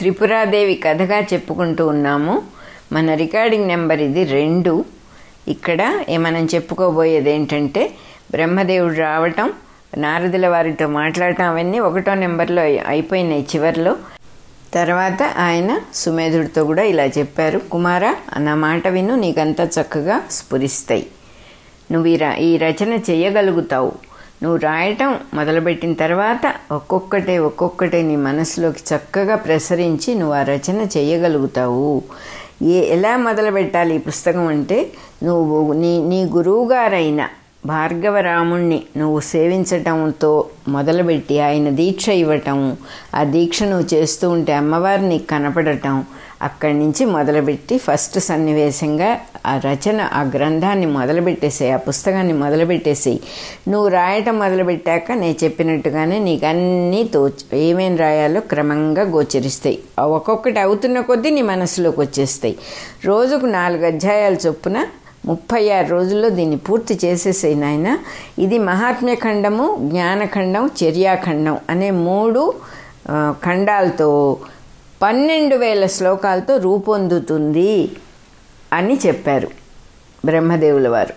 త్రిపురాదేవి కథగా చెప్పుకుంటూ ఉన్నాము. మన రికార్డింగ్ నెంబర్ ఇది రెండు. ఇక్కడ మనం చెప్పుకోబోయేది ఏంటంటే బ్రహ్మదేవుడు రావటం నారదుల వారితో మాట్లాడటం అవన్నీ ఒకటో నెంబర్లో అయిపోయినాయి చివర్లో. తర్వాత ఆయన సుమేధుడితో కూడా ఇలా చెప్పారు కుమార నా మాట విను నీకంతా చక్కగా స్ఫురిస్తాయి. నువ్వు ఈ ర- ఈ రచన చేయగలుగుతావు. నువ్వు రాయటం మొదలుపెట్టిన తర్వాత ఒక్కొక్కటే ఒక్కొక్కటే నీ మనసులోకి చక్కగా ప్రసరించి నువ్వు ఆ రచన చేయగలుగుతావు. ఏ ఎలా మొదలు పెట్టాలి ఈ పుస్తకం అంటే నువ్వు నీ నీ గురువుగారైన భార్గవరాముణ్ణి నువ్వు సేవించటంతో మొదలుపెట్టి ఆయన దీక్ష ఇవ్వటం ఆ దీక్ష నువ్వు చేస్తూ ఉంటే అమ్మవారిని కనపడటం అక్కడి నుంచి మొదలుపెట్టి ఫస్ట్ సన్నివేశంగా ఆ రచన ఆ గ్రంథాన్ని మొదలుపెట్టేసి ఆ పుస్తకాన్ని మొదలుపెట్టేసేయి. నువ్వు రాయటం మొదలుపెట్టాక నేను చెప్పినట్టుగానే నీకు అన్నీ తో ఏమేమి రాయాలో క్రమంగా గోచరిస్తాయి. ఒక్కొక్కటి అవుతున్న కొద్దీ నీ మనసులోకి వచ్చేస్తాయి. రోజుకు నాలుగు అధ్యాయాల చొప్పున ముప్పై ఆరు రోజుల్లో దీన్ని పూర్తి చేసేసాయి నాయన. ఇది మహాత్మ్య ఖండము జ్ఞానఖండం చర్యాఖండం అనే మూడు ఖండాలతో పన్నెండు వేల శ్లోకాలతో రూపొందుతుంది. అని చెప్పారు బ్రహ్మదేవుల వారు.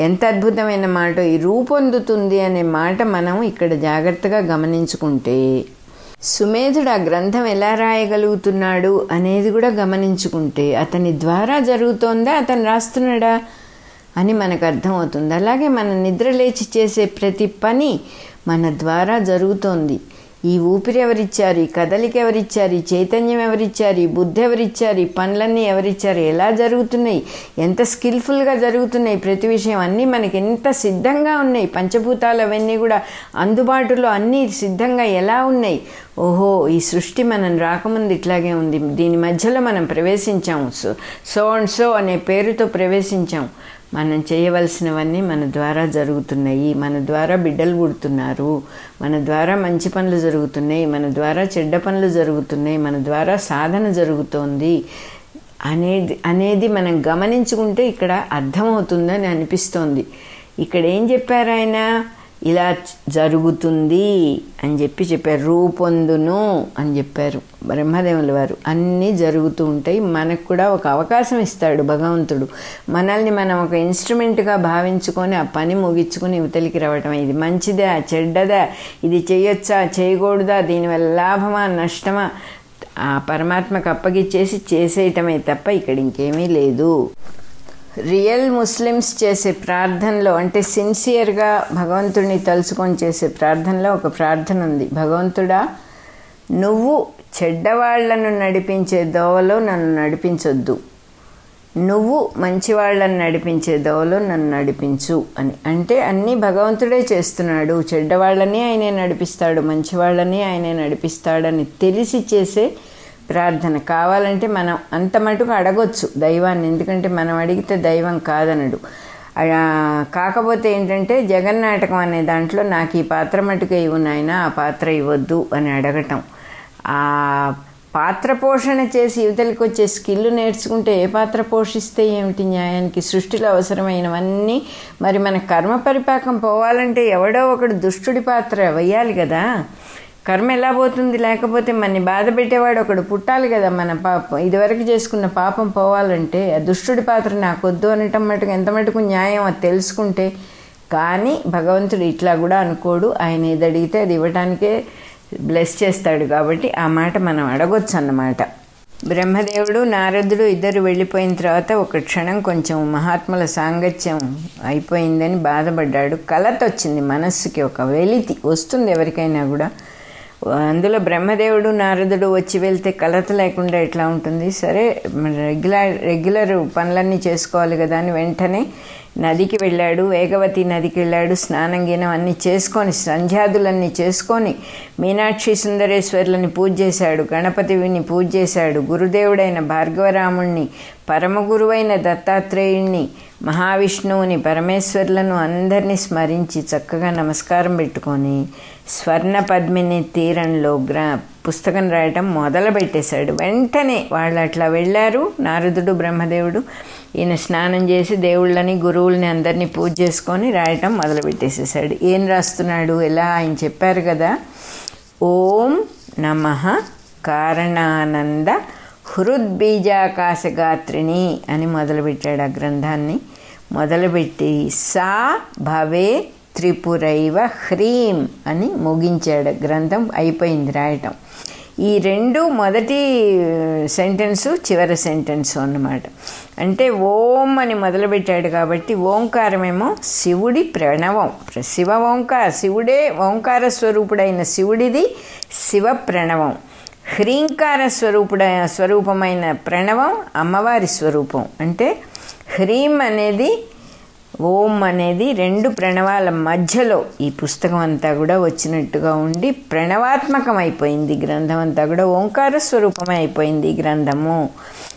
ఎంత అద్భుతమైన మాట. ఈ రూపొందుతుంది అనే మాట మనం ఇక్కడ జాగ్రత్తగా గమనించుకుంటే సుమేధుడు ఆ గ్రంథం ఎలా రాయగలుగుతున్నాడు అనేది కూడా గమనించుకుంటే అతని ద్వారా జరుగుతోందా అతను రాస్తున్నాడా అని మనకు అర్థమవుతుంది. అలాగే మన నిద్ర లేచి చేసే ప్రతి పని మన ద్వారా జరుగుతోంది. ఈ ఊపిరి ఎవరిచ్చారు? ఈ కదలిక ఎవరిచ్చారు? ఈ చైతన్యం ఎవరిచ్చారు? ఈ బుద్ధి ఎవరిచ్చారు? ఈ పనులన్నీ ఎవరిచ్చారు? ఎలా జరుగుతున్నాయి? ఎంత స్కిల్ఫుల్గా జరుగుతున్నాయి? ప్రతి విషయం అన్నీ మనకి ఎంత సిద్ధంగా ఉన్నాయి? పంచభూతాలు అవన్నీ కూడా అందుబాటులో అన్నీ సిద్ధంగా ఎలా ఉన్నాయి? ఓహో ఈ సృష్టి మనం రాకముందు ఇట్లాగే ఉంది. దీని మధ్యలో మనం ప్రవేశించాము. సో సో అండ్ సో అనే పేరుతో ప్రవేశించాం మనం చేయవలసినవన్నీ మన ద్వారా జరుగుతున్నాయి. మన ద్వారా బిడ్డలు పుడుతున్నారు. మన ద్వారా మంచి పనులు జరుగుతున్నాయి. మన ద్వారా చెడ్డ పనులు జరుగుతున్నాయి. మన ద్వారా సాధన జరుగుతోంది అనేది అనేది మనం గమనించుకుంటే ఇక్కడ అర్థమవుతుందని అనిపిస్తోంది. ఇక్కడ ఏం చెప్పారు ఆయన? ఇలా జరుగుతుంది అని చెప్పి చెప్పారు. రూపొందును అని చెప్పారు బ్రహ్మదేవుల వారు. అన్నీ జరుగుతూ ఉంటాయి. మనకు కూడా ఒక అవకాశం ఇస్తాడు భగవంతుడు. మనల్ని మనం ఒక ఇన్స్ట్రుమెంట్గా భావించుకొని ఆ పని ముగించుకొని ఇవతలికి రావటం ఇది మంచిదా చెడ్డదా ఇది చేయొచ్చా చేయకూడదా దీనివల్ల లాభమా నష్టమా? ఆ పరమాత్మకు అప్పగిచ్చేసి చేసేయటమే తప్ప ఇక్కడ ఇంకేమీ లేదు. రియల్ ముస్లిమ్స్ చేసే ప్రార్థనలో అంటే సిన్సియర్గా భగవంతుడిని తలుచుకొని చేసే ప్రార్థనలో ఒక ప్రార్థన ఉంది. భగవంతుడా నువ్వు చెడ్డవాళ్ళను నడిపించే దోవలో నన్ను నడిపించొద్దు. నువ్వు మంచివాళ్ళను నడిపించే దోవలో నన్ను నడిపించు అని. అంటే అన్నీ భగవంతుడే చేస్తున్నాడు. చెడ్డవాళ్ళని ఆయనే నడిపిస్తాడు మంచివాళ్ళని ఆయనే నడిపిస్తాడని తెలిసి చేసే ప్రార్థన. కావాలంటే మనం అంత మటుకు అడగొచ్చు దైవాన్ని. ఎందుకంటే మనం అడిగితే దైవం కాదనడు. కాకపోతే ఏంటంటే జగన్నాటకం అనే దాంట్లో నాకు ఈ పాత్ర మటుకే ఇవ్వు నాయన ఆ పాత్ర ఇవ్వద్దు అని అడగటం. ఆ పాత్ర పోషణ చేసి యువతలకు వచ్చే స్కిల్ నేర్చుకుంటే ఏ పాత్ర పోషిస్తే ఏమిటి న్యాయానికి? సృష్టిలో అవసరమైనవన్నీ మరి మన కర్మ పరిపాకం పోవాలంటే ఎవడో ఒకడు దుష్టుడి పాత్ర వేయాలి కదా. కర్మ ఎలా పోతుంది? లేకపోతే మనని బాధ పెట్టేవాడు ఒకడు పుట్టాలి కదా మన పాపం. ఇదివరకు చేసుకున్న పాపం పోవాలంటే ఆ దుష్టుడి పాత్ర నాకు వద్దు అనటం మటుకు ఎంత మటుకు న్యాయం అది తెలుసుకుంటే కానీ భగవంతుడు ఇట్లా కూడా అనుకోడు. ఆయన ఏది అడిగితే అది ఇవ్వటానికే బ్లెస్ చేస్తాడు కాబట్టి ఆ మాట మనం అడగొచ్చు అన్నమాట బ్రహ్మదేవుడు నారదుడు ఇద్దరు వెళ్ళిపోయిన తర్వాత ఒక క్షణం కొంచెం మహాత్ముల సాంగత్యం అయిపోయిందని బాధపడ్డాడు. కలత వచ్చింది మనస్సుకి. ఒక వెలితి వస్తుంది ఎవరికైనా కూడా. అందులో బ్రహ్మదేవుడు నారదుడు వచ్చి వెళ్తే కలత లేకుండా ఎట్లా ఉంటుంది? సరే రెగ్యులర్ రెగ్యులర్ పనులన్నీ చేసుకోవాలి కదా అని వెంటనే నదికి వెళ్ళాడు వేగవతి నదికి వెళ్ళాడు స్నానం గీనం అన్నీ చేసుకొని సంధ్యాదులన్నీ చేసుకొని మీనాక్షి సుందరేశ్వర్లని పూజ చేశాడు గణపతిని పూజ చేశాడు గురుదేవుడైన భార్గవరాముణ్ణి పరమగురువైన దత్తాత్రేయుణ్ణి మహావిష్ణువుని పరమేశ్వర్లను అందరినీ స్మరించి చక్కగా నమస్కారం పెట్టుకొని స్వర్ణ పద్మిని తీరంలో గ్రా పుస్తకం రాయటం మొదలుపెట్టేశాడు. వెంటనే వాళ్ళు అట్లా వెళ్ళారు. నారదుడు బ్రహ్మదేవుడు ఈయన స్నానం చేసి దేవుళ్ళని గురువుల్ని అందరినీ పూజ చేసుకొని రాయటం మొదలుపెట్టేసేసాడు. ఏం రాస్తున్నాడు? ఎలా? ఆయన చెప్పారు కదా. ఓం నమ కారణానంద హృద్బీజాకాశగాత్రిణి అని మొదలుపెట్టాడు ఆ గ్రంథాన్ని. మొదలుపెట్టి సా భవే త్రిపురైవ హ్రీం అని ముగించాడు. గ్రంథం అయిపోయింది రాయటం. ఈ రెండు మొదటి సెంటెన్సు చివరి సెంటెన్సు అన్నమాట. అంటే ఓం అని మొదలుపెట్టాడు కాబట్టి ఓంకారమేమో శివుడి ప్రణవం. శివ ఓంకార శివుడే ఓంకార స్వరూపుడైన శివుడిది శివ ప్రణవం. హ్రీంకార స్వరూపుడ స్వరూపమైన ప్రణవం అమ్మవారి స్వరూపం. అంటే హ్రీం అనేది ఓం అనేది రెండు ప్రణవాల మధ్యలో ఈ పుస్తకం అంతా కూడా వచ్చినట్టుగా ఉండి ప్రణవాత్మకం అయిపోయింది గ్రంథం అంతా కూడా. ఓంకార స్వరూపమే అయిపోయింది ఈ గ్రంథము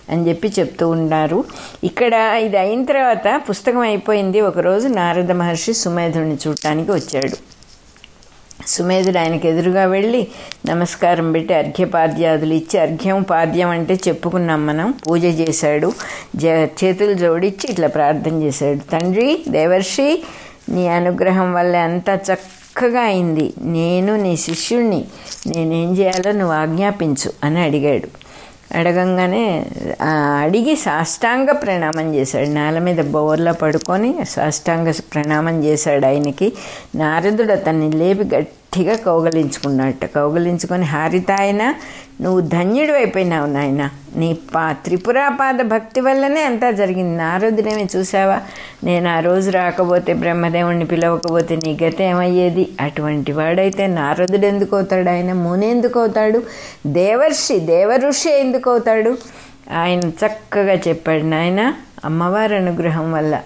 అని చెప్పి చెప్తూ ఉన్నారు. ఇక్కడ ఇది అయిన తర్వాత పుస్తకం అయిపోయింది. ఒకరోజు నారద మహర్షి సుమేధుని చూడటానికి వచ్చాడు. సుమేధుడు ఆయనకు ఎదురుగా వెళ్ళి నమస్కారం పెట్టి అర్ఘ్యపాద్యాదులు ఇచ్చి అర్ఘ్యం పాద్యం అంటే చెప్పుకున్నాం మనం పూజ చేశాడు జ చేతులు జోడించి ఇట్లా ప్రార్థన చేశాడు. తండ్రి దేవర్షి నీ అనుగ్రహం వల్ల అంతా చక్కగా అయింది. నేను నీ శిష్యుణ్ణి నేనేం చేయాలో నువ్వు ఆజ్ఞాపించు అని అడిగాడు. అడగంగానే అడిగి సాష్టాంగ ప్రణామం చేశాడు. నేల మీద బోర్లా పడుకొని సాష్టాంగ ప్రణామం చేశాడు ఆయనకి. నారదుడు అతన్ని లేపి గట్టి గట్టిగా కౌగలించుకున్నట్ట. కౌగలించుకొని హారిత ఆయన నువ్వు ధన్యుడు అయిపోయినావు నాయన. నీ పా త్రిపురాపాద భక్తి వల్లనే అంతా జరిగింది. నారదుడేమి చూసావా? నేను ఆ రోజు రాకపోతే బ్రహ్మదేవుణ్ణి పిలవకపోతే నీ గత ఏమయ్యేది? అటువంటి వాడైతే నారదుడు ఎందుకు అవుతాడు? ఆయన ముని ఎందుకు అవుతాడు? దేవర్షి దేవఋషి ఎందుకు అవుతాడు? ఆయన చక్కగా చెప్పాడు నాయన అమ్మవారి అనుగ్రహం వల్ల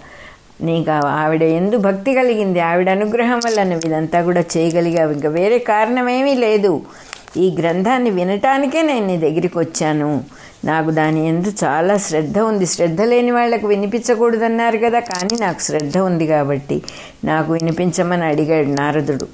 నీకు ఆవిడ ఎందు భక్తి కలిగింది. ఆవిడ అనుగ్రహం వల్ల నువ్వు ఇదంతా కూడా చేయగలిగావు. ఇంకా వేరే కారణమేమీ లేదు. ఈ గ్రంథాన్ని వినటానికే నేను నీ దగ్గరికి వచ్చాను. నాకు దాని ఎందు చాలా శ్రద్ధ ఉంది. శ్రద్ధ లేని వాళ్ళకు వినిపించకూడదన్నారు కదా కానీ నాకు శ్రద్ధ ఉంది కాబట్టి నాకు వినిపించమని అడిగాడు నారదుడు.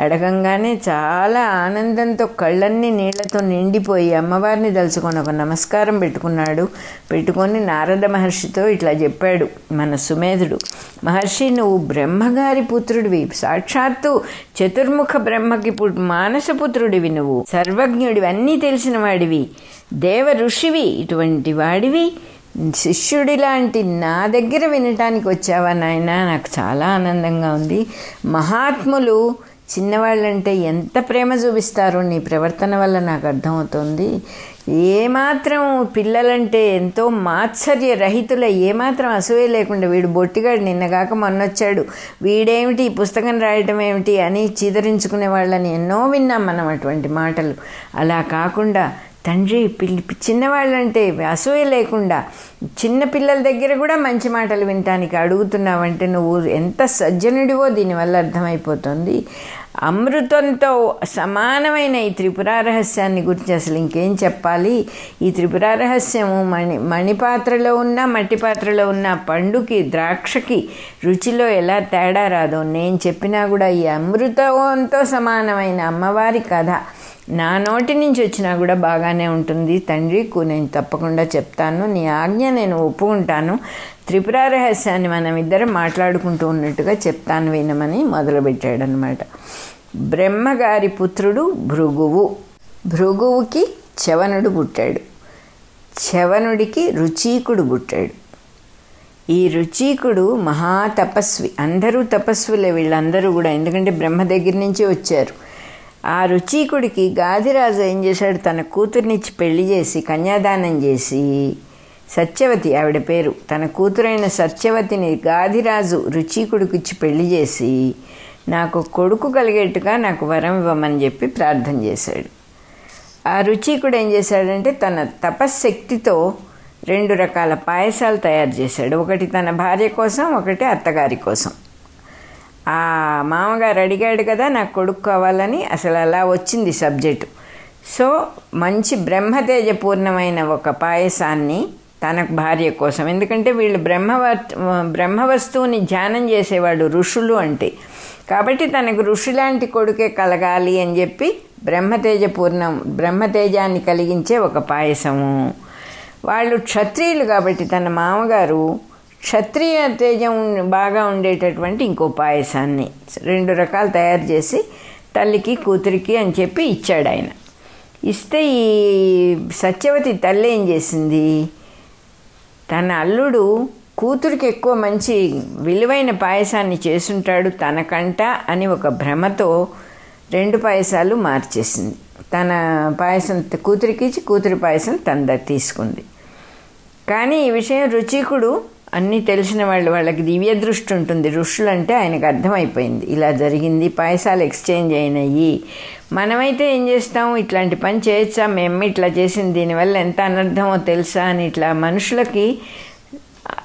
అడగంగానే చాలా ఆనందంతో కళ్ళన్నీ నీళ్ళతో నిండిపోయి అమ్మవారిని దలుచుకొని ఒక నమస్కారం పెట్టుకున్నాడు. పెట్టుకొని నారద మహర్షితో ఇట్లా చెప్పాడు మన సుమేధుడు. మహర్షి నువ్వు బ్రహ్మగారి పుత్రుడివి. సాక్షాత్తు చతుర్ముఖ బ్రహ్మకి మానసపుత్రుడివి నువ్వు. సర్వజ్ఞుడివి. అన్నీ తెలిసిన వాడివి. దేవ ఋషివి ఇటువంటి వాడివి. శిష్యుడి లాంటి నా దగ్గర వినటానికి వచ్చావా నాయన? నాకు చాలా ఆనందంగా ఉంది. మహాత్ములు చిన్నవాళ్ళంటే ఎంత ప్రేమ చూపిస్తారో? నీ ప్రవర్తన వల్ల నాకు అర్థమవుతుంది. ఏమాత్రం పిల్లలంటే ఎంతో మాత్సర్య రహితుల ఏమాత్రం అసూయ లేకుండా వీడు బొట్టిగాడు నిన్నగాక మొన్నొచ్చాడు. వీడేమిటి? పుస్తకం రాయటం ఏమిటి? అని చీదరించుకునే వాళ్ళని ఎన్నో విన్నాం మనం అటువంటి మాటలు. అలా కాకుండా తండ్రి పిల్లి చిన్నవాళ్ళంటే అసూయ లేకుండా చిన్న పిల్లల దగ్గర కూడా మంచి మాటలు వినటానికి అడుగుతున్నావంటే నువ్వు ఎంత సజ్జనుడివో దీనివల్ల అర్థమైపోతుంది. అమృతంతో సమానమైన ఈ త్రిపురా రహస్యాన్ని గురించి అసలు ఇంకేం చెప్పాలి? ఈ త్రిపురా రహస్యము మణి మణిపాత్రలో ఉన్న మట్టి పాత్రలో ఉన్న పండుకి ద్రాక్షకి రుచిలో ఎలా తేడా రాదో నేను చెప్పినా కూడా ఈ అమృతంతో సమానమైన అమ్మవారి కథ నా నోటి నుంచి వచ్చినా కూడా బాగానే ఉంటుంది తండ్రికు నేను తప్పకుండా చెప్తాను. నీ ఆజ్ఞ నేను ఒప్పుకుంటాను. త్రిపుర రహస్యాన్ని మనం ఇద్దరం మాట్లాడుకుంటూ ఉన్నట్టుగా చెప్తాను వినమని మొదలుపెట్టాడనమాట బ్రహ్మగారి పుత్రుడు భృగువు. భృగువుకి చవనుడు పుట్టాడు. చవనుడికి రుచీకుడు పుట్టాడు. ఈ రుచీకుడు మహా తపస్వి. అందరూ తపస్సులే వీళ్ళందరూ కూడా. ఎందుకంటే బ్రహ్మ దగ్గర నుంచి వచ్చారు. ఆ రుచీకుడికి గాదిరాజు ఏం చేశాడు? తన కూతుర్నిచ్చి పెళ్ళి చేసి కన్యాదానం చేసి సత్యవతి ఆవిడ పేరు. తన కూతురైన సత్యవతిని గాదిరాజు రుచీకుడికి ఇచ్చి పెళ్ళి చేసి నాకు కొడుకు కలిగేట్టుగా నాకు వరం ఇవ్వమని చెప్పి ప్రార్థన చేశాడు. ఆ రుచీకుడు ఏం చేశాడంటే తన తపశ్శక్తితో రెండు రకాల పాయసాలు తయారు చేశాడు. ఒకటి తన భార్య కోసం ఒకటి అత్తగారి కోసం. ఆ మామగారు అడిగాడు కదా నాకు కొడుకు కావాలని అసలు అలా వచ్చింది సబ్జెక్టు. సో మంచి బ్రహ్మతేజ పూర్ణమైన ఒక పాయసాన్ని తన భార్య కోసం. ఎందుకంటే వీళ్ళు బ్రహ్మవ బ్రహ్మవస్తువుని ధ్యానం చేసేవాడు ఋషులు అంటే. కాబట్టి తనకు ఋషి లాంటి కొడుకే కలగాలి అని చెప్పి బ్రహ్మతేజ పూర్ణం బ్రహ్మతేజాన్ని కలిగించే ఒక పాయసము. వాళ్ళు క్షత్రియులు కాబట్టి తన మామగారు క్షత్రియ తేజం బాగా ఉండేటటువంటి ఇంకో పాయసాన్ని రెండు రకాలు తయారు చేసి తల్లికి కూతురికి అని చెప్పి ఇచ్చాడు ఆయన. ఇస్తే ఈ సత్యవతి తల్లి ఏం చేసింది? తన అల్లుడు కూతురికి ఎక్కువ మంచి విలువైన పాయసాన్ని చేసుంటాడు తనకంట అని ఒక భ్రమతో రెండు పాయసాలు మార్చేసింది. తన పాయసం కూతురికి ఇచ్చి కూతురి పాయసం తన తీసుకుంది. కానీ ఈ విషయం రుచికుడు అన్నీ తెలిసిన వాళ్ళు వాళ్ళకి దివ్య దృష్టి ఉంటుంది. ఋషులు అంటే ఆయనకు అర్థమైపోయింది. ఇలా జరిగింది పాయసాలు ఎక్స్చేంజ్ అయినాయి. మనమైతే ఏం చేస్తాం ఇట్లాంటి పని చేయొచ్చా? మేము ఇట్లా చేసింది దీనివల్ల ఎంత అనర్థమో తెలుసా అని ఇట్లా మనుషులకి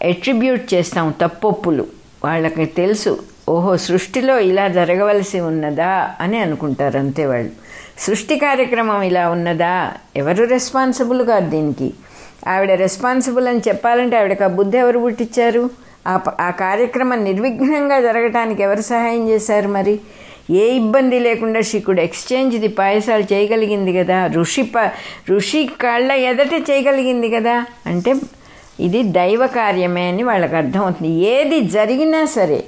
ఎట్రిబ్యూట్ చేస్తాం తప్పొప్పులు. వాళ్ళకి తెలుసు ఓహో సృష్టిలో ఇలా జరగవలసి ఉన్నదా అని అనుకుంటారు అంతే వాళ్ళు. సృష్టి కార్యక్రమం ఇలా ఉన్నదా? ఎవరు రెస్పాన్సిబుల్ కాదు దీనికి? ఆవిడ రెస్పాన్సిబుల్ అని చెప్పాలంటే ఆవిడకి ఆ బుద్ధి ఎవరు పుట్టించారు ఆ ఆ కార్యక్రమం నిర్విఘ్నంగా జరగటానికి ఎవరు సహాయం చేశారు మరి? ఏ ఇబ్బంది లేకుండా శికుడు ఎక్స్చేంజ్ది ఎక్స్చేంజ్ ది పాయసాలు చేయగలిగింది కదా? ఋషి ప ఋషి కాళ్ళ ఎదట చేయగలిగింది కదా? అంటే ఇది దైవ కార్యమే అని వాళ్ళకి అర్థమవుతుంది. ఏది జరిగినా సరే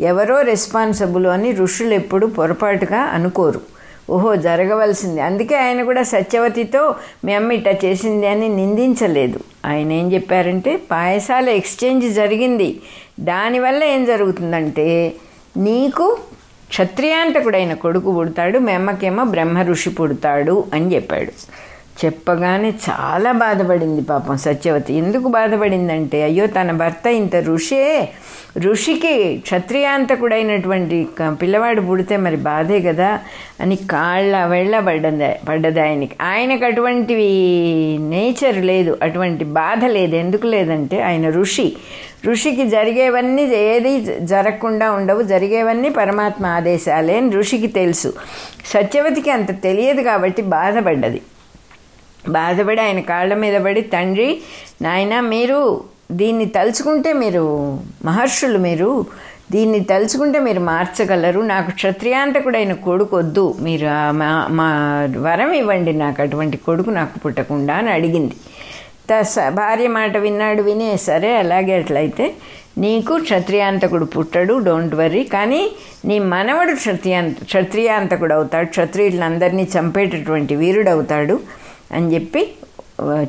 ఎవరో రెస్పాన్సిబుల్ అని ఋషులు ఎప్పుడు పొరపాటుగా అనుకోరు. ఓహో జరగవలసింది. అందుకే ఆయన కూడా సత్యవతితో మీ అమ్మ ఇట్లా చేసింది అని నిందించలేదు. ఆయన ఏం చెప్పారంటే పాయసాల ఎక్స్చేంజ్ జరిగింది. దానివల్ల ఏం జరుగుతుందంటే నీకు క్షత్రియాంతకుడైన కొడుకు పుడతాడు మీ అమ్మకేమో బ్రహ్మ ఋషి పుడతాడు అని చెప్పాడు. చెప్పగానే చాలా బాధపడింది పాపం సత్యవతి. ఎందుకు బాధపడిందంటే అయ్యో తన భర్త ఇంత ఋషే ఋషికి క్షత్రియాంతకుడైనటువంటి పిల్లవాడు పుడితే మరి బాధే కదా అని కాళ్ళ వెళ్ళ పడ్డది పడ్డది ఆయనకి. ఆయనకు అటువంటివి నేచర్ లేదు అటువంటి బాధ లేదు. ఎందుకు లేదంటే ఆయన ఋషి. ఋషికి జరిగేవన్నీ ఏది జరగకుండా ఉండవు జరిగేవన్నీ పరమాత్మ ఆదేశాలే అని ఋషికి తెలుసు. సత్యవతికి అంత తెలియదు కాబట్టి బాధపడ్డది. బాధపడి ఆయన కాళ్ళ మీద పడి తండ్రి నాయన మీరు దీన్ని తలుచుకుంటే మీరు మహర్షులు మీరు దీన్ని తలుచుకుంటే మీరు మార్చగలరు. నాకు క్షత్రియాంతకుడైన కొడుకు వద్దు మీరు మా మా వరం ఇవ్వండి. నాకు అటువంటి కొడుకు నాకు పుట్టకుండా అని అడిగింది. త భార్య మాట విన్నాడు వినే సరే అలాగే అట్లయితే నీకు క్షత్రియాంతకుడు పుట్టడు. డోంట్ వర్రీ కానీ నీ మనవడు క్షత్రియాంత క్షత్రియాంతకుడు అవుతాడు క్షత్రియులందరినీ చంపేటటువంటి వీరుడు అవుతాడు అని చెప్పి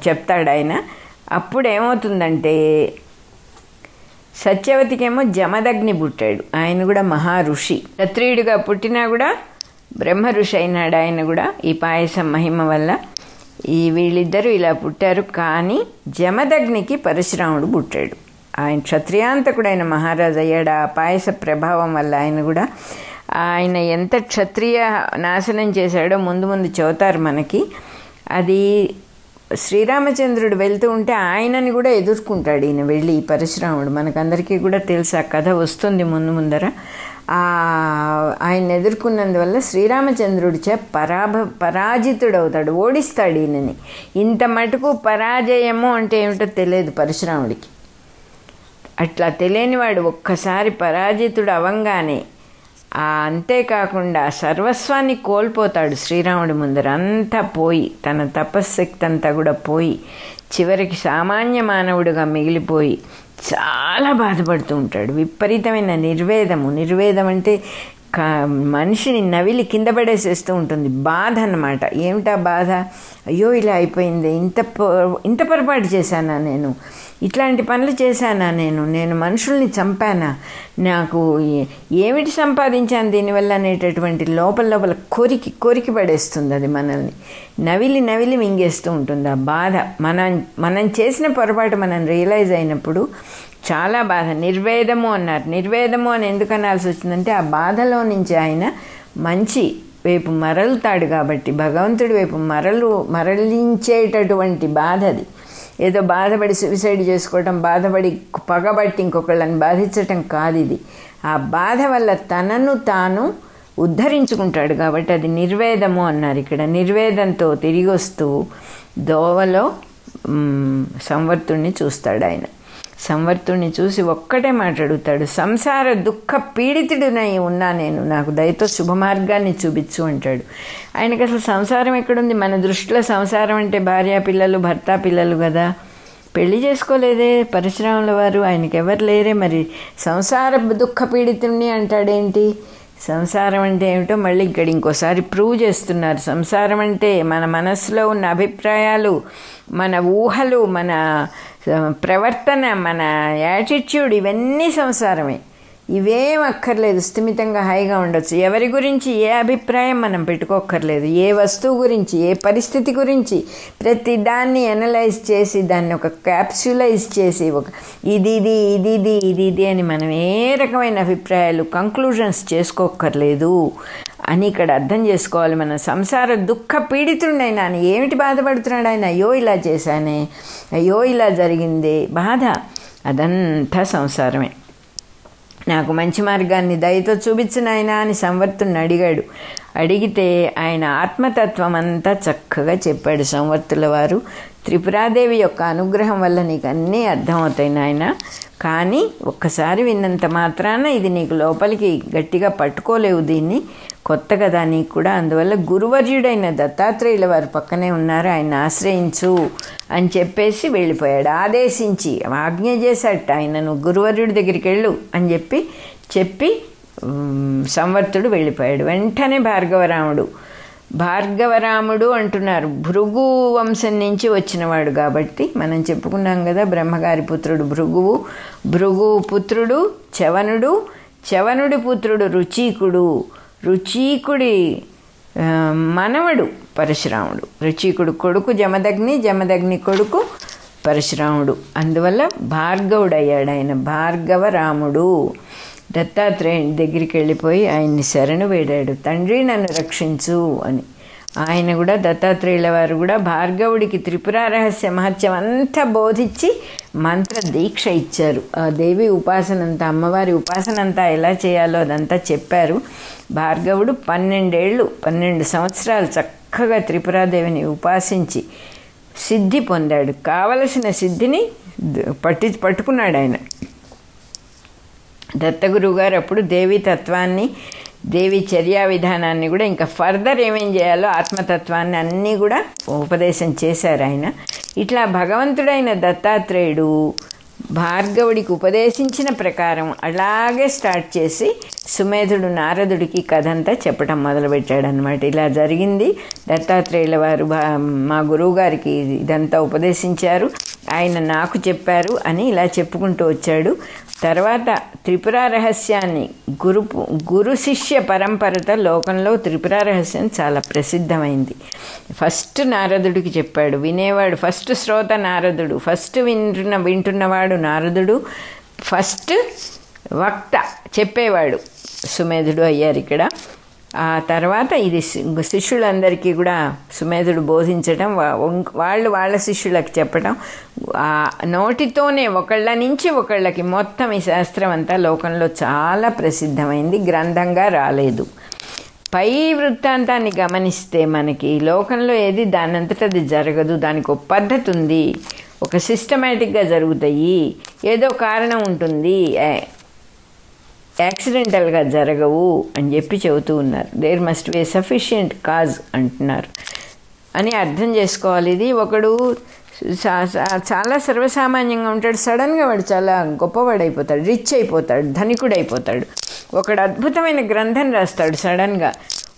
చెప్తాడు ఆయన అప్పుడు ఏమవుతుందంటే సత్యవతికేమో జమదగ్ని పుట్టాడు. ఆయన కూడా మహా ఋషి క్షత్రియుడిగా పుట్టినా కూడా బ్రహ్మ ఋషి అయినాడు ఆయన కూడా ఈ పాయసం మహిమ వల్ల. ఈ వీళ్ళిద్దరూ ఇలా పుట్టారు. కానీ జమదగ్నికి పరశురాముడు పుట్టాడు. ఆయన క్షత్రియాంతకుడైన మహారాజు అయ్యాడు. ఆ పాయస ప్రభావం వల్ల ఆయన కూడా ఆయన ఎంత క్షత్రియ నాశనం చేశాడో ముందు ముందు చెబుతారు మనకి. అది శ్రీరామచంద్రుడు వెళ్తూ ఉంటే ఆయనని కూడా ఎదుర్కొంటాడు ఈయన వెళ్ళి ఈ పరశురాముడు. మనకందరికీ కూడా తెలుసు ఆ కథ వస్తుంది ముందు ముందర. ఆయన ఎదుర్కొన్నందువల్ల శ్రీరామచంద్రుడి చే పరాభ పరాజితుడవుతాడు ఓడిస్తాడు ఈయనని. ఇంత మటుకు పరాజయము అంటే ఏమిటో తెలియదు పరశురాముడికి. అట్లా తెలియనివాడు ఒక్కసారి పరాజితుడు అవంగానే అంతేకాకుండా సర్వస్వాన్ని కోల్పోతాడు శ్రీరాముడి ముందర. అంతా పోయి తన తపశ్శక్తి అంతా కూడా పోయి చివరికి సామాన్య మానవుడిగా మిగిలిపోయి చాలా బాధపడుతూ ఉంటాడు. విపరీతమైన నిర్వేదము. నిర్వేదం అంటే మనిషిని నవిలి కింద పడేసేస్తూ ఉంటుంది. బాధ అన్నమాట. ఏమిటా బాధ? అయ్యో ఇలా అయిపోయింది. ఇంత ఇంత పొరపాటు చేశానా నేను? ఇట్లాంటి పనులు చేశానా నేను? నేను మనుషుల్ని చంపానా? నాకు ఏమిటి సంపాదించాను దీనివల్ల అనేటటువంటి లోపల లోపల కోరికి కోరికి పడేస్తుంది అది మనల్ని. నవిలి నవిలి మింగేస్తూ ఉంటుంది. ఆ బాధ మనం మనం చేసిన పొరపాటు మనం రియలైజ్ అయినప్పుడు చాలా బాధ. నిర్వేదము అన్నారు. నిర్వేదము అని ఎందుకు అనాల్సి వచ్చిందంటే ఆ బాధలో నుంచి ఆయన మంచి వైపు మరలుతాడు కాబట్టి భగవంతుడి వైపు మరలు మరలించేటటువంటి బాధ అది. ఏదో బాధపడి సూసైడ్ చేసుకోవటం బాధపడి పగబట్టి ఇంకొకళ్ళని బాధించటం కాదు ఇది. ఆ బాధ వల్ల తనను తాను ఉద్ధరించుకుంటాడు కాబట్టి అది నిర్వేదము అన్నారు ఇక్కడ. నిర్వేదంతో తిరిగి వస్తూ దోవలో సంవర్తుణ్ణి చూస్తాడు ఆయన. సంవర్తుణ్ణి చూసి ఒక్కటే మాట్లాడుతాడు. సంసార దుఃఖ పీడితుడినై ఉన్నా నేను. నాకు దయతో శుభమార్గాన్ని చూపించు అంటాడు. ఆయనకి అసలు సంసారం ఎక్కడుంది? మన దృష్టిలో సంసారం అంటే భార్య పిల్లలు భర్త పిల్లలు కదా. పెళ్ళి చేసుకోలేదే? పరిశ్రమల వారు ఆయనకి ఎవరు లేరే మరి? సంసార దుఃఖ పీడితుడిని అంటాడేంటి? సంసారం అంటే ఏమిటో మళ్ళీ ఇక్కడ ఇంకోసారి ప్రూవ్ చేస్తున్నారు. సంసారం అంటే మన మనసులో ఉన్న అభిప్రాయాలు మన ఊహలు మన ప్రవర్తన మన యాటిట్యూడ్ ఇవన్నీ సంసారమే. ఇవేం అక్కర్లేదు స్థిమితంగా హాయిగా ఉండొచ్చు. ఎవరి గురించి ఏ అభిప్రాయం మనం పెట్టుకోక్కర్లేదు. ఏ వస్తువు గురించి ఏ పరిస్థితి గురించి ప్రతి దాన్ని అనలైజ్ చేసి దాన్ని ఒక క్యాప్సులైజ్ చేసి ఒక ఇది ఇది ఇది ఇది ఇది ఇది అని మనం ఏ రకమైన అభిప్రాయాలు కంక్లూజన్స్ చేసుకోక్కర్లేదు అని ఇక్కడ అర్థం చేసుకోవాలి. మన సంసార దుఃఖ పీడితుండైనా ఆయన ఏమిటి బాధపడుతున్నాడు ఆయన అయ్యో ఇలా చేశానే. అయ్యో ఇలా జరిగింది. బాధ. అదంతా సంసారమే. నాకు మంచి మార్గాన్ని దయతో చూపించిన ఆయన అని సంవర్తుని అడిగాడు. అడిగితే ఆయన ఆత్మతత్వం అంతా చక్కగా చెప్పాడు సంవర్తుల వారు. త్రిపురాదేవి యొక్క అనుగ్రహం వల్ల నీకు అన్నీ అర్థమవుతాయి నాయన. కానీ ఒక్కసారి విన్నంత మాత్రాన ఇది నీకు లోపలికి గట్టిగా పట్టుకోలేవు దీన్ని. కొత్త కదా నీకు కూడా. అందువల్ల గురువర్యుడైన దత్తాత్రేయుల వారు పక్కనే ఉన్నారు. ఆయన ఆశ్రయించు అని చెప్పేసి వెళ్ళిపోయాడు. ఆదేశించి ఆజ్ఞ చేశాట ఆయనను గురువర్యుడి దగ్గరికి వెళ్ళు అని చెప్పి చెప్పి సంవర్తుడు వెళ్ళిపోయాడు. వెంటనే భార్గవరాముడు భార్గవరాముడు అంటున్నారు భృగు వంశం నుంచి వచ్చినవాడు కాబట్టి మనం చెప్పుకున్నాం కదా బ్రహ్మగారి పుత్రుడు భృగువు. భృగు పుత్రుడు చవనుడు చవనుడి పుత్రుడు రుచీకుడు. రుచీకుడి మనవడు పరశురాముడు. రుచీకుడు కొడుకు జమదగ్ని జమదగ్ని కొడుకు పరశురాముడు. అందువల్ల భార్గవుడయ్యాడు ఆయన భార్గవ రాముడు దత్తాత్రేయుని దగ్గరికి వెళ్ళిపోయి ఆయన్ని శరణు వేడాడు. తండ్రి నన్ను రక్షించు అని. ఆయన కూడా దత్తాత్రేయుల వారు కూడా భార్గవుడికి త్రిపుర రహస్య మహత్యం అంతా బోధించి మంత్ర దీక్ష ఇచ్చారు. ఆ దేవి ఉపాసనంతా అమ్మవారి ఉపాసనంతా ఎలా చేయాలో అదంతా చెప్పారు. భార్గవుడు పన్నెండేళ్ళు పన్నెండు సంవత్సరాలు చక్కగా త్రిపురాదేవిని ఉపాసించి సిద్ధి పొందాడు. కావలసిన సిద్ధిని పట్టి పట్టుకున్నాడు ఆయన దత్తగురువు గారు అప్పుడు దేవి తత్వాన్ని దేవి చర్యా విధానాన్ని కూడా ఇంకా ఫర్దర్ ఏమేం చేయాలో ఆత్మతత్వాన్ని అన్నీ కూడా ఉపదేశం చేశారు ఆయన. ఇట్లా భగవంతుడైన దత్తాత్రేయుడు భార్గవుడికి ఉపదేశించిన ప్రకారం అలాగే స్టార్ట్ చేసి సుమేధుడు నారదుడికి కథ అంతా చెప్పడం మొదలుపెట్టాడు అనమాట ఇలా జరిగింది. దత్తాత్రేయుల వారు మా గురువుగారికి ఇదంతా ఉపదేశించారు. ఆయన నాకు చెప్పారు అని ఇలా చెప్పుకుంటూ వచ్చాడు. తర్వాత త్రిపుర రహస్యాన్ని గురు గురు శిష్య పరంపరత లోకంలో త్రిపుర రహస్యం చాలా ప్రసిద్ధమైంది. ఫస్ట్ నారదుడికి చెప్పాడు. వినేవాడు ఫస్ట్ శ్రోత నారదుడు ఫస్ట్ వింటున్న వింటున్నవాడు నారదుడు ఫస్ట్ వక్త చెప్పేవాడు. సుమేధుడు అయ్యారు ఇక్కడ. ఆ తర్వాత ఇది శిష్యులందరికీ కూడా సుమేధుడు బోధించడం వాళ్ళు వాళ్ళ శిష్యులకు చెప్పడం నోటితోనే ఒకళ్ళ నుంచి ఒకళ్ళకి మొత్తం ఈ శాస్త్రం అంతా లోకంలో చాలా ప్రసిద్ధమైంది గ్రంథంగా రాలేదు. పై వృత్తాంతాన్ని గమనిస్తే మనకి లోకంలో ఏది దానంతట అది జరగదు దానికి ఒక పద్ధతి ఉంది ఒక సిస్టమేటిక్గా జరుగుతాయి ఏదో కారణం ఉంటుంది యాక్సిడెంటల్గా జరగవు అని చెప్పి చెబుతూ ఉన్నారు. There must be sufficient cause అంటున్నారు. అని అర్థం చేసుకోవాలి. ఇది ఒకడు చాలా సర్వసామాన్యంగా ఉంటాడు. సడన్గా వాడు చాలా గొప్పవాడు అయిపోతాడు రిచ్ అయిపోతాడు. ధనికుడు అయిపోతాడు ఒకడు అద్భుతమైన గ్రంథం రాస్తాడు సడన్గా.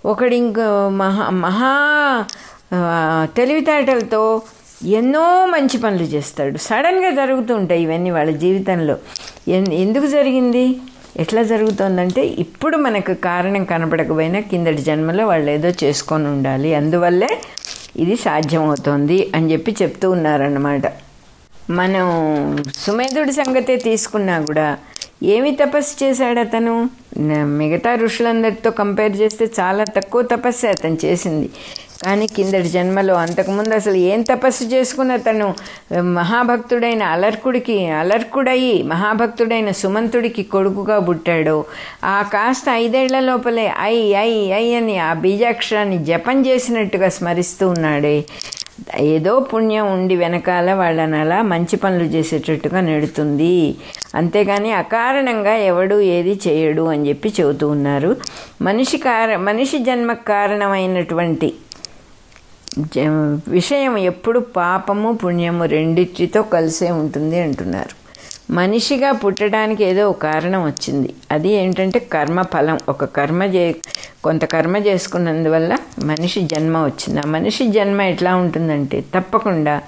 ఒకడు ఇంకో మహా మహా తెలివితేటలతో ఎన్నో మంచి పనులు చేస్తాడు. సడన్గా జరుగుతూ ఉంటాయి ఇవన్నీ వాళ్ళ జీవితంలో. ఎందుకు జరిగింది? ఎట్లా జరుగుతుందంటే ఇప్పుడు మనకు కారణం కనపడకపోయినా కిందటి జన్మలో వాళ్ళు ఏదో చేసుకొని ఉండాలి. అందువల్లే ఇది సాధ్యమవుతోంది అని చెప్పి చెప్తూ ఉన్నారన్నమాట. మనం సుమేధుడి సంగతే తీసుకున్నా కూడా ఏమి తపస్సు చేశాడు అతను? మిగతా ఋషులందరితో కంపేర్ చేస్తే చాలా తక్కువ తపస్సు అతను చేసింది. కానీ కిందటి జన్మలో అంతకుముందు అసలు ఏం తపస్సు చేసుకున్న తను మహాభక్తుడైన అలర్కుడికి అలర్కుడయి మహాభక్తుడైన సుమంతుడికి కొడుకుగా పుట్టాడో. ఆ కాస్త ఐదేళ్ళ లోపలే ఐ ఐ ఐ అని ఆ బీజాక్షరాన్ని జపం చేసినట్టుగా స్మరిస్తూ ఉన్నాడే. ఏదో పుణ్యం ఉండి వెనకాల వాళ్ళని అలా మంచి పనులు చేసేటట్టుగా నెడుతుంది. అంతేగాని అకారణంగా ఎవడు ఏది చేయడు అని చెప్పి చెబుతూ ఉన్నారు. మనిషి కార మనిషి జన్మ కారణమైనటువంటి విషయం ఎప్పుడు పాపము పుణ్యము రెండిటితో కలిసే ఉంటుంది అంటున్నారు. మనిషిగా పుట్టడానికి ఏదో కారణం వచ్చింది. అది ఏంటంటే కర్మ ఫలం. ఒక కర్మ చే కొంత కర్మ చేసుకున్నందువల్ల మనిషి జన్మ వచ్చింది. ఆ మనిషి జన్మ ఎట్లా ఉంటుందంటే తప్పకుండా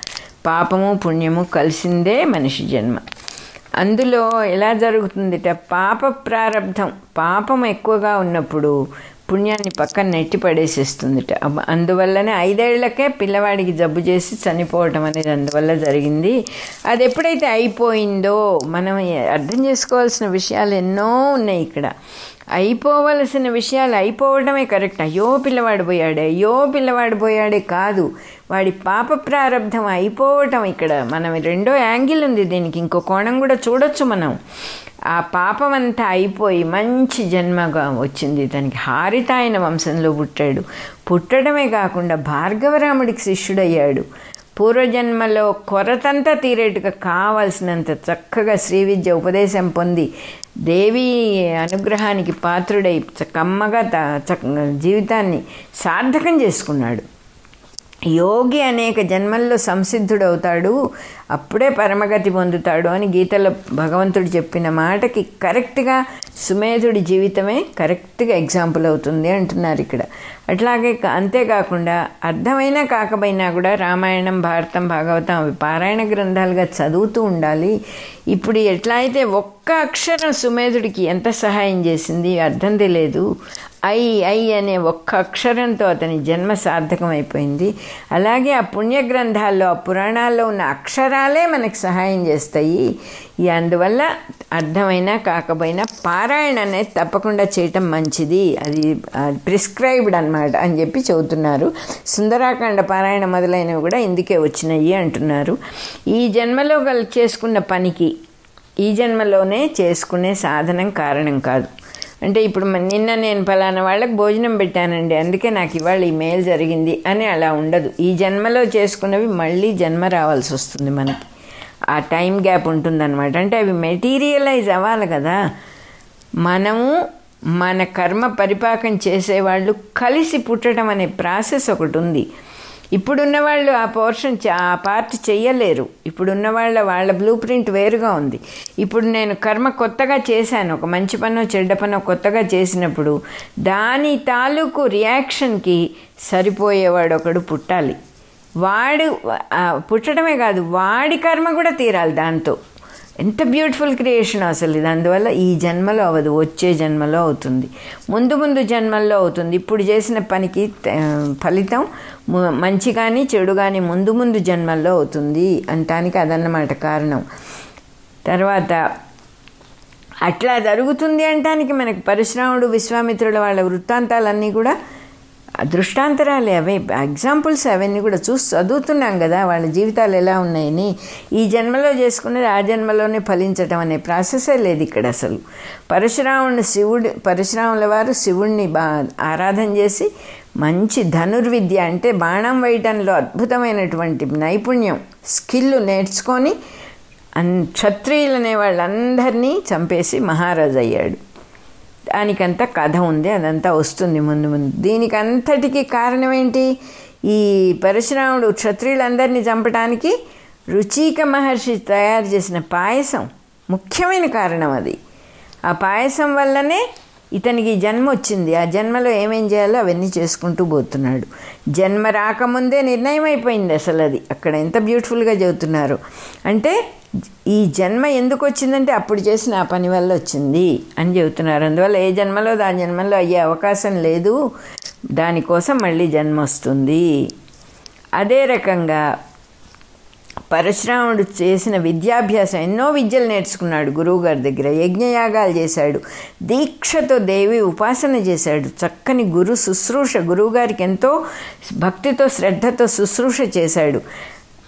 పాపము పుణ్యము కలిసిందే మనిషి జన్మ. అందులో ఎలా జరుగుతుందిట? పాప ప్రారంధం పాపం ఎక్కువగా ఉన్నప్పుడు పుణ్యాన్ని పక్కన నెట్టి పడేసేస్తుందిట. అందువల్లనే ఐదేళ్ళకే పిల్లవాడికి జబ్బు చేసి చనిపోవటం అనేది అందువల్ల జరిగింది. అది ఎప్పుడైతే అయిపోయిందో మనం అర్థం చేసుకోవాల్సిన విషయాలు ఎన్నో ఉన్నాయి ఇక్కడ. అయిపోవలసిన విషయాలు అయిపోవడమే కరెక్ట్. అయ్యో పిల్లవాడు పోయాడే అయ్యో పిల్లవాడు పోయాడే కాదు. వాడి పాప ప్రారంధం అయిపోవటం ఇక్కడ. మనం రెండో యాంగిల్ ఉంది దీనికి. ఇంకో కోణం కూడా చూడొచ్చు మనం. ఆ పాపం అంతా అయిపోయి మంచి జన్మగా వచ్చింది తనకి హారితాయన వంశంలో పుట్టాడు. పుట్టడమే కాకుండా భార్గవరాముడికి శిష్యుడయ్యాడు. పూర్వజన్మలో కొరతంతా తీరేట్టుగా కావాల్సినంత చక్కగా శ్రీ విద్య ఉపదేశం పొంది దేవి అనుగ్రహానికి పాత్రుడై చ- కమ్మగా త- జీవితాన్ని సార్థకం చేసుకున్నాడు. యోగి అనేక జన్మల్లో సంసిద్ధుడవుతాడు. అప్పుడే పరమగతి పొందుతాడు అని గీతలో భగవంతుడు చెప్పిన మాటకి కరెక్ట్గా సుమేధుడి జీవితమే కరెక్ట్గా ఎగ్జాంపుల్ అవుతుంది అంటున్నారు ఇక్కడ. అట్లాగే అంతేకాకుండా అర్థమైనా కాకపోయినా కూడా రామాయణం భారతం భాగవతం అవి పారాయణ గ్రంథాలుగా చదువుతూ ఉండాలి. ఇప్పుడు ఎట్లా అయితే ఒక్క అక్షరం సుమేధుడికి ఎంత సహాయం చేసింది అర్థం తెలియదు. ఐ ఐ అనే ఒక్క అక్షరంతో అతని జన్మ సార్థకం అయిపోయింది అలాగే ఆ పుణ్య గ్రంథాల్లో ఆ పురాణాల్లో ఉన్న అక్షర మంత్రాలే మనకు సహాయం చేస్తాయి. ఈ అందువల్ల అర్థమైనా కాకపోయినా పారాయణ అనేది తప్పకుండా చేయటం మంచిది. అది ప్రిస్క్రైబ్డ్ అన్నమాట అని చెప్పి చెబుతున్నారు సుందరాకాండ పారాయణ మొదలైనవి కూడా ఇందుకే వచ్చినాయి అంటున్నారు. ఈ జన్మలో గల చేసుకున్న పనికి ఈ జన్మలోనే చేసుకునే సాధనం కారణం కాదు. అంటే ఇప్పుడు మ- నిన్న నేను ఫలానా వాళ్ళకి భోజనం పెట్టానండి. అందుకే నాకు ఇవాళ ఈ మేలు జరిగింది అని అలా ఉండదు. ఈ జన్మలో చేసుకున్నవి మళ్ళీ జన్మ రావాల్సి వస్తుంది మనకి. ఆ టైం గ్యాప్ ఉంటుందన్నమాట. అంటే అవి మెటీరియలైజ్ అవ్వాలి కదా. మనము మన కర్మ పరిపాకం చేసేవాళ్ళు కలిసి పుట్టడం అనే ప్రాసెస్ ఒకటి ఉంది. ఇప్పుడున్న వాళ్ళు ఆ పోర్షన్ ఆ పార్ట్ చెయ్యలేరు. ఇప్పుడున్న వాళ్ళ వాళ్ళ బ్లూ ప్రింట్ వేరుగా ఉంది. ఇప్పుడు నేను కర్మ కొత్తగా చేశాను. ఒక మంచి పనో చెడ్డ పనో కొత్తగా చేసినప్పుడు దాని తాలూకు రియాక్షన్కి సరిపోయేవాడు ఒకడు పుట్టాలి. వాడు పుట్టడమే కాదు వాడి కర్మ కూడా తీరాలి దాంతో. ఎంత బ్యూటిఫుల్ క్రియేషన్ అసలు. ఇది అందువల్ల ఈ జన్మలో అవ్వదు వచ్చే జన్మలో అవుతుంది. ముందు ముందు జన్మల్లో అవుతుంది. ఇప్పుడు చేసిన పనికి ఫలితం మంచి కానీ చెడు కానీ ముందు ముందు జన్మల్లో అవుతుంది అంటానికి అదన్నమాట కారణం. తర్వాత అట్లా జరుగుతుంది అంటానికి మనకు పరశురాముడు విశ్వామిత్రుల వాళ్ళ వృత్తాంతాలన్నీ కూడా దృష్టాంతరాలు అవే. ఎగ్జాంపుల్స్ అవన్నీ కూడా చూసి చదువుతున్నాం కదా వాళ్ళ జీవితాలు ఎలా ఉన్నాయని. ఈ జన్మలో చేసుకున్నది ఆ జన్మలోనే ఫలించటం అనే ప్రాసెసే లేదు ఇక్కడ అసలు. పరశురాముని శివుడు పరశురాముల వారు శివుణ్ణి బా ఆరాధన చేసి మంచి ధనుర్విద్య అంటే బాణం వేయటంలో అద్భుతమైనటువంటి నైపుణ్యం స్కిల్ నేర్చుకొని అన్ క్షత్రియులనే వాళ్ళందరినీ చంపేసి మహారాజు అయ్యాడు దానికంతా కథ ఉంది అదంతా వస్తుంది ముందు ముందు. దీనికి అంతటికీ కారణం ఏంటి? ఈ పరశురాముడు క్షత్రియులందరినీ చంపడానికి రుచిక మహర్షి తయారు చేసిన పాయసం ముఖ్యమైన కారణం అది. ఆ పాయసం వల్లనే ఇతనికి జన్మ వచ్చింది. ఆ జన్మలో ఏమేం చేయాలో అవన్నీ చేసుకుంటూ పోతున్నాడు. జన్మ రాకముందే నిర్ణయం అయిపోయింది అసలు అది. అక్కడ ఎంత బ్యూటిఫుల్గా చెబుతున్నారు అంటే ఈ జన్మ ఎందుకు వచ్చిందంటే అప్పుడు చేసిన ఆ పని వల్ల వచ్చింది అని చెబుతున్నారు. అందువల్ల ఏ జన్మలో దాని జన్మలో అయ్యే అవకాశం లేదు. దానికోసం మళ్ళీ జన్మ వస్తుంది. అదే రకంగా పరశురాముడు చేసిన విద్యాభ్యాసం ఎన్నో విద్యలు నేర్చుకున్నాడు గురువుగారి దగ్గర. యజ్ఞయాగాలు చేశాడు. దీక్షతో దేవి ఉపాసన చేశాడు. చక్కని గురు శుశ్రూష గురువుగారికి ఎంతో భక్తితో శ్రద్ధతో శుశ్రూష చేశాడు.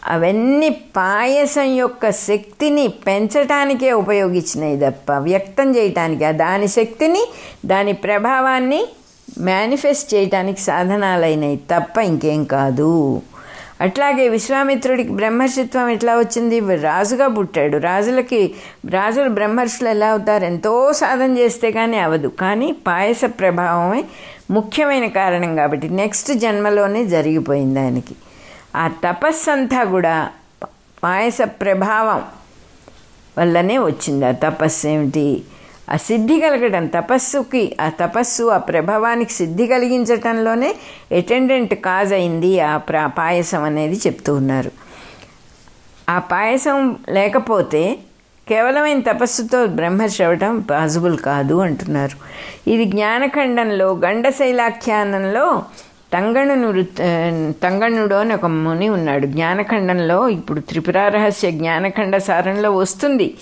అవన్నీ పాయసం యొక్క శక్తిని పెంచటానికే ఉపయోగించినాయి తప్ప వ్యక్తం చేయటానికి ఆ దాని శక్తిని దాని ప్రభావాన్ని మేనిఫెస్ట్ చేయటానికి సాధనాలైనవి తప్ప ఇంకేం కాదు. అట్లాగే విశ్వామిత్రుడికి బ్రహ్మర్షిత్వం ఎట్లా వచ్చింది? రాజుగా పుట్టాడు. రాజులకి రాజులు బ్రహ్మర్షులు ఎలా అవుతారు? ఎంతో సాధన చేస్తే కానీ అవదు. కానీ పాయస ప్రభావమే ముఖ్యమైన కారణం కాబట్టి నెక్స్ట్ జన్మలోనే జరిగిపోయింది ఆయనకి. ఆ తపస్సంతా కూడా పాయస ప్రభావం వల్లనే వచ్చింది. ఆ తపస్సు ఏమిటి? ఆ సిద్ధి కలగడం తపస్సుకి ఆ తపస్సు ఆ ప్రభావానికి సిద్ధి కలిగించటంలోనే అటెండెంట్ కాజ్ అయింది ఆ ప్ర పాయసం అనేది చెప్తూ ఉన్నారు. ఆ పాయసం లేకపోతే కేవలమైన తపస్సుతో బ్రహ్మ అవ్వటం పాసిబుల్ కాదు అంటున్నారు. ఇది జ్ఞానఖండంలో గండశైలాఖ్యానంలో తంగణును వృత్- తంగణుడు అని ఒక ముని ఉన్నాడు. జ్ఞానఖండంలో ఇప్పుడు త్రిపురారహస్య జ్ఞానఖండ సారంలో వస్తుంది.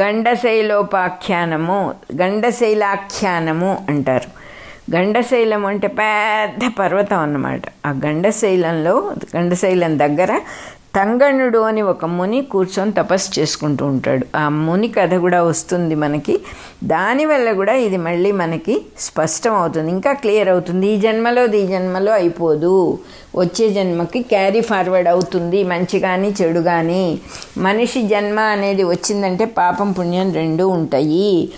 గండశైలోపాఖ్యానము గండశైలాఖ్యానము అంటారు. గండశైలం అంటే పెద్ద పర్వతం అన్నమాట. ఆ గండశైలంలో గండశైలం దగ్గర తంగణుడు అని ఒక ముని కూర్చొని తపస్సు చేసుకుంటూ ఉంటాడు. ఆ ముని కథ కూడా వస్తుంది మనకి. దానివల్ల కూడా ఇది మళ్ళీ మనకి స్పష్టం అవుతుంది. ఇంకా క్లియర్ అవుతుంది. ఈ జన్మలో ఈ జన్మలో అయిపోదు. వచ్చే జన్మకి క్యారీ ఫార్వర్డ్ అవుతుంది. మంచి కానీ చెడు కానీ మనిషి జన్మ అనేది వచ్చిందంటే పాపం పుణ్యం రెండూ ఉంటాయి.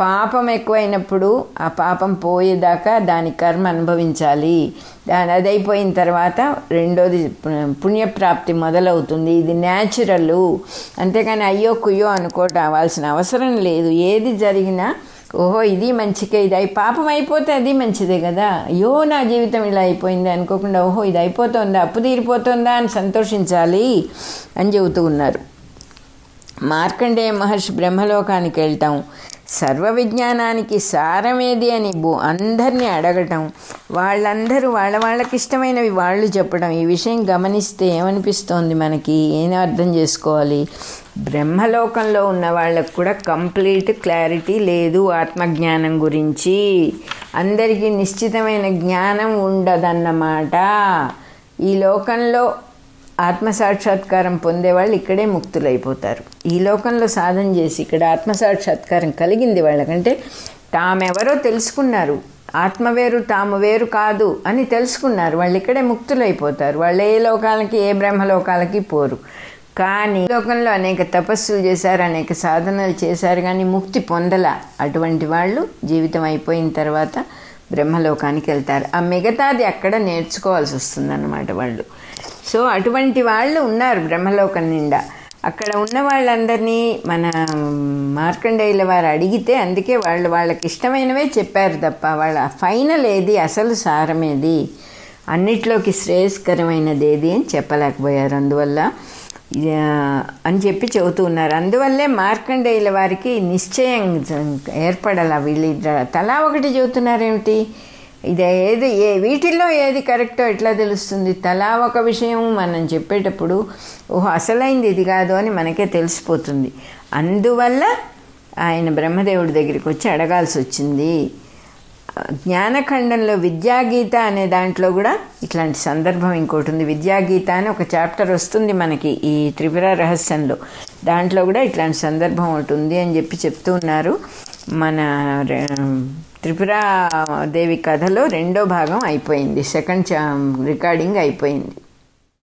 పాపం ఎక్కువైనప్పుడు ఆ పాపం పోయేదాకా దాని కర్మ అనుభవించాలి. దాని అది అయిపోయిన తర్వాత రెండోది పుణ్యప్రాప్తి మొదలవుతుంది. ఇది న్యాచురల్ అంతేకాని అయ్యో కుయ్యో అనుకోవటం అవ్వాల్సిన అవసరం లేదు. ఏది జరిగినా ఓహో ఇది మంచికే ఇది అయి పాపం అయిపోతే అది మంచిదే కదా. అయ్యో నా జీవితం ఇలా అయిపోయింది అనుకోకుండా ఓహో ఇది అయిపోతుందా అప్పు తీరిపోతుందా అని సంతోషించాలి అని చెబుతూ ఉన్నారు. మార్కండేయ మహర్షి బ్రహ్మలోకానికి వెళ్తాం. సర్వ విజ్ఞానానికి సారమేది అని బో అందరినీ అడగటం వాళ్ళందరూ వాళ్ళ వాళ్ళకి ఇష్టమైనవి వాళ్ళు చెప్పడం ఈ విషయం గమనిస్తే ఏమనిపిస్తోంది మనకి? ఏం అర్థం చేసుకోవాలి? బ్రహ్మలోకంలో ఉన్న వాళ్ళకు కూడా కంప్లీట్ క్లారిటీ లేదు ఆత్మజ్ఞానం గురించి. అందరికీ నిశ్చితమైన జ్ఞానం ఉండదన్నమాట. ఈ లోకంలో ఆత్మసాక్షాత్కారం పొందేవాళ్ళు ఇక్కడే ముక్తులైపోతారు. ఈ లోకంలో సాధన చేసి ఇక్కడ ఆత్మసాక్షాత్కారం కలిగింది వాళ్ళకంటే తామెవరో తెలుసుకున్నారు. ఆత్మ వేరు తాము వేరు కాదు అని తెలుసుకున్నారు. వాళ్ళు ఇక్కడే ముక్తులైపోతారు. వాళ్ళు ఏ లోకాలకి ఏ బ్రహ్మలోకాలకి పోరు. కానీ ఈ లోకంలో అనేక తపస్సులు చేశారు అనేక సాధనలు చేశారు కానీ ముక్తి పొందల అటువంటి వాళ్ళు జీవితం అయిపోయిన తర్వాత బ్రహ్మలోకానికి వెళ్తారు. ఆ మిగతాది అక్కడ నేర్చుకోవాల్సి వస్తుందన్నమాట వాళ్ళు. సో అటువంటి వాళ్ళు ఉన్నారు బ్రహ్మలోకం నిండా. అక్కడ ఉన్న వాళ్ళందరినీ మన మార్కండేయుల వారు అడిగితే అందుకే వాళ్ళు వాళ్ళకి ఇష్టమైనవే చెప్పారు తప్ప వాళ్ళ ఫైనల్ ఏది అసలు సారమేది అన్నిట్లోకి శ్రేయస్కరమైనది ఏది అని చెప్పలేకపోయారు. అందువల్ల అని చెప్పి చెబుతూ ఉన్నారు. అందువల్లే మార్కండేయుల వారికి నిశ్చయం ఏర్పడాల. వీళ్ళు తలా ఒకటి చెబుతున్నారేమిటి? ఇది ఏది ఏ వీటిల్లో ఏది కరెక్టో ఎట్లా తెలుస్తుంది? తలా ఒక విషయం మనం చెప్పేటప్పుడు ఓహో అసలైంది ఇది కాదు అని మనకే తెలిసిపోతుంది. అందువల్ల ఆయన బ్రహ్మదేవుడి దగ్గరికి వచ్చి అడగాల్సి వచ్చింది. జ్ఞానఖండంలో విద్యాగీత అనే దాంట్లో కూడా ఇట్లాంటి సందర్భం ఇంకోటి ఉంది. విద్యాగీత అని ఒక చాప్టర్ వస్తుంది మనకి ఈ త్రిపుర రహస్యంలో. దాంట్లో కూడా ఇట్లాంటి సందర్భం ఒకటి ఉంది అని చెప్పి చెప్తూ ఉన్నారు. మన త్రిపుర దేవి కథలో రెండో భాగం అయిపోయింది. సెకండ్ రికార్డింగ్ అయిపోయింది.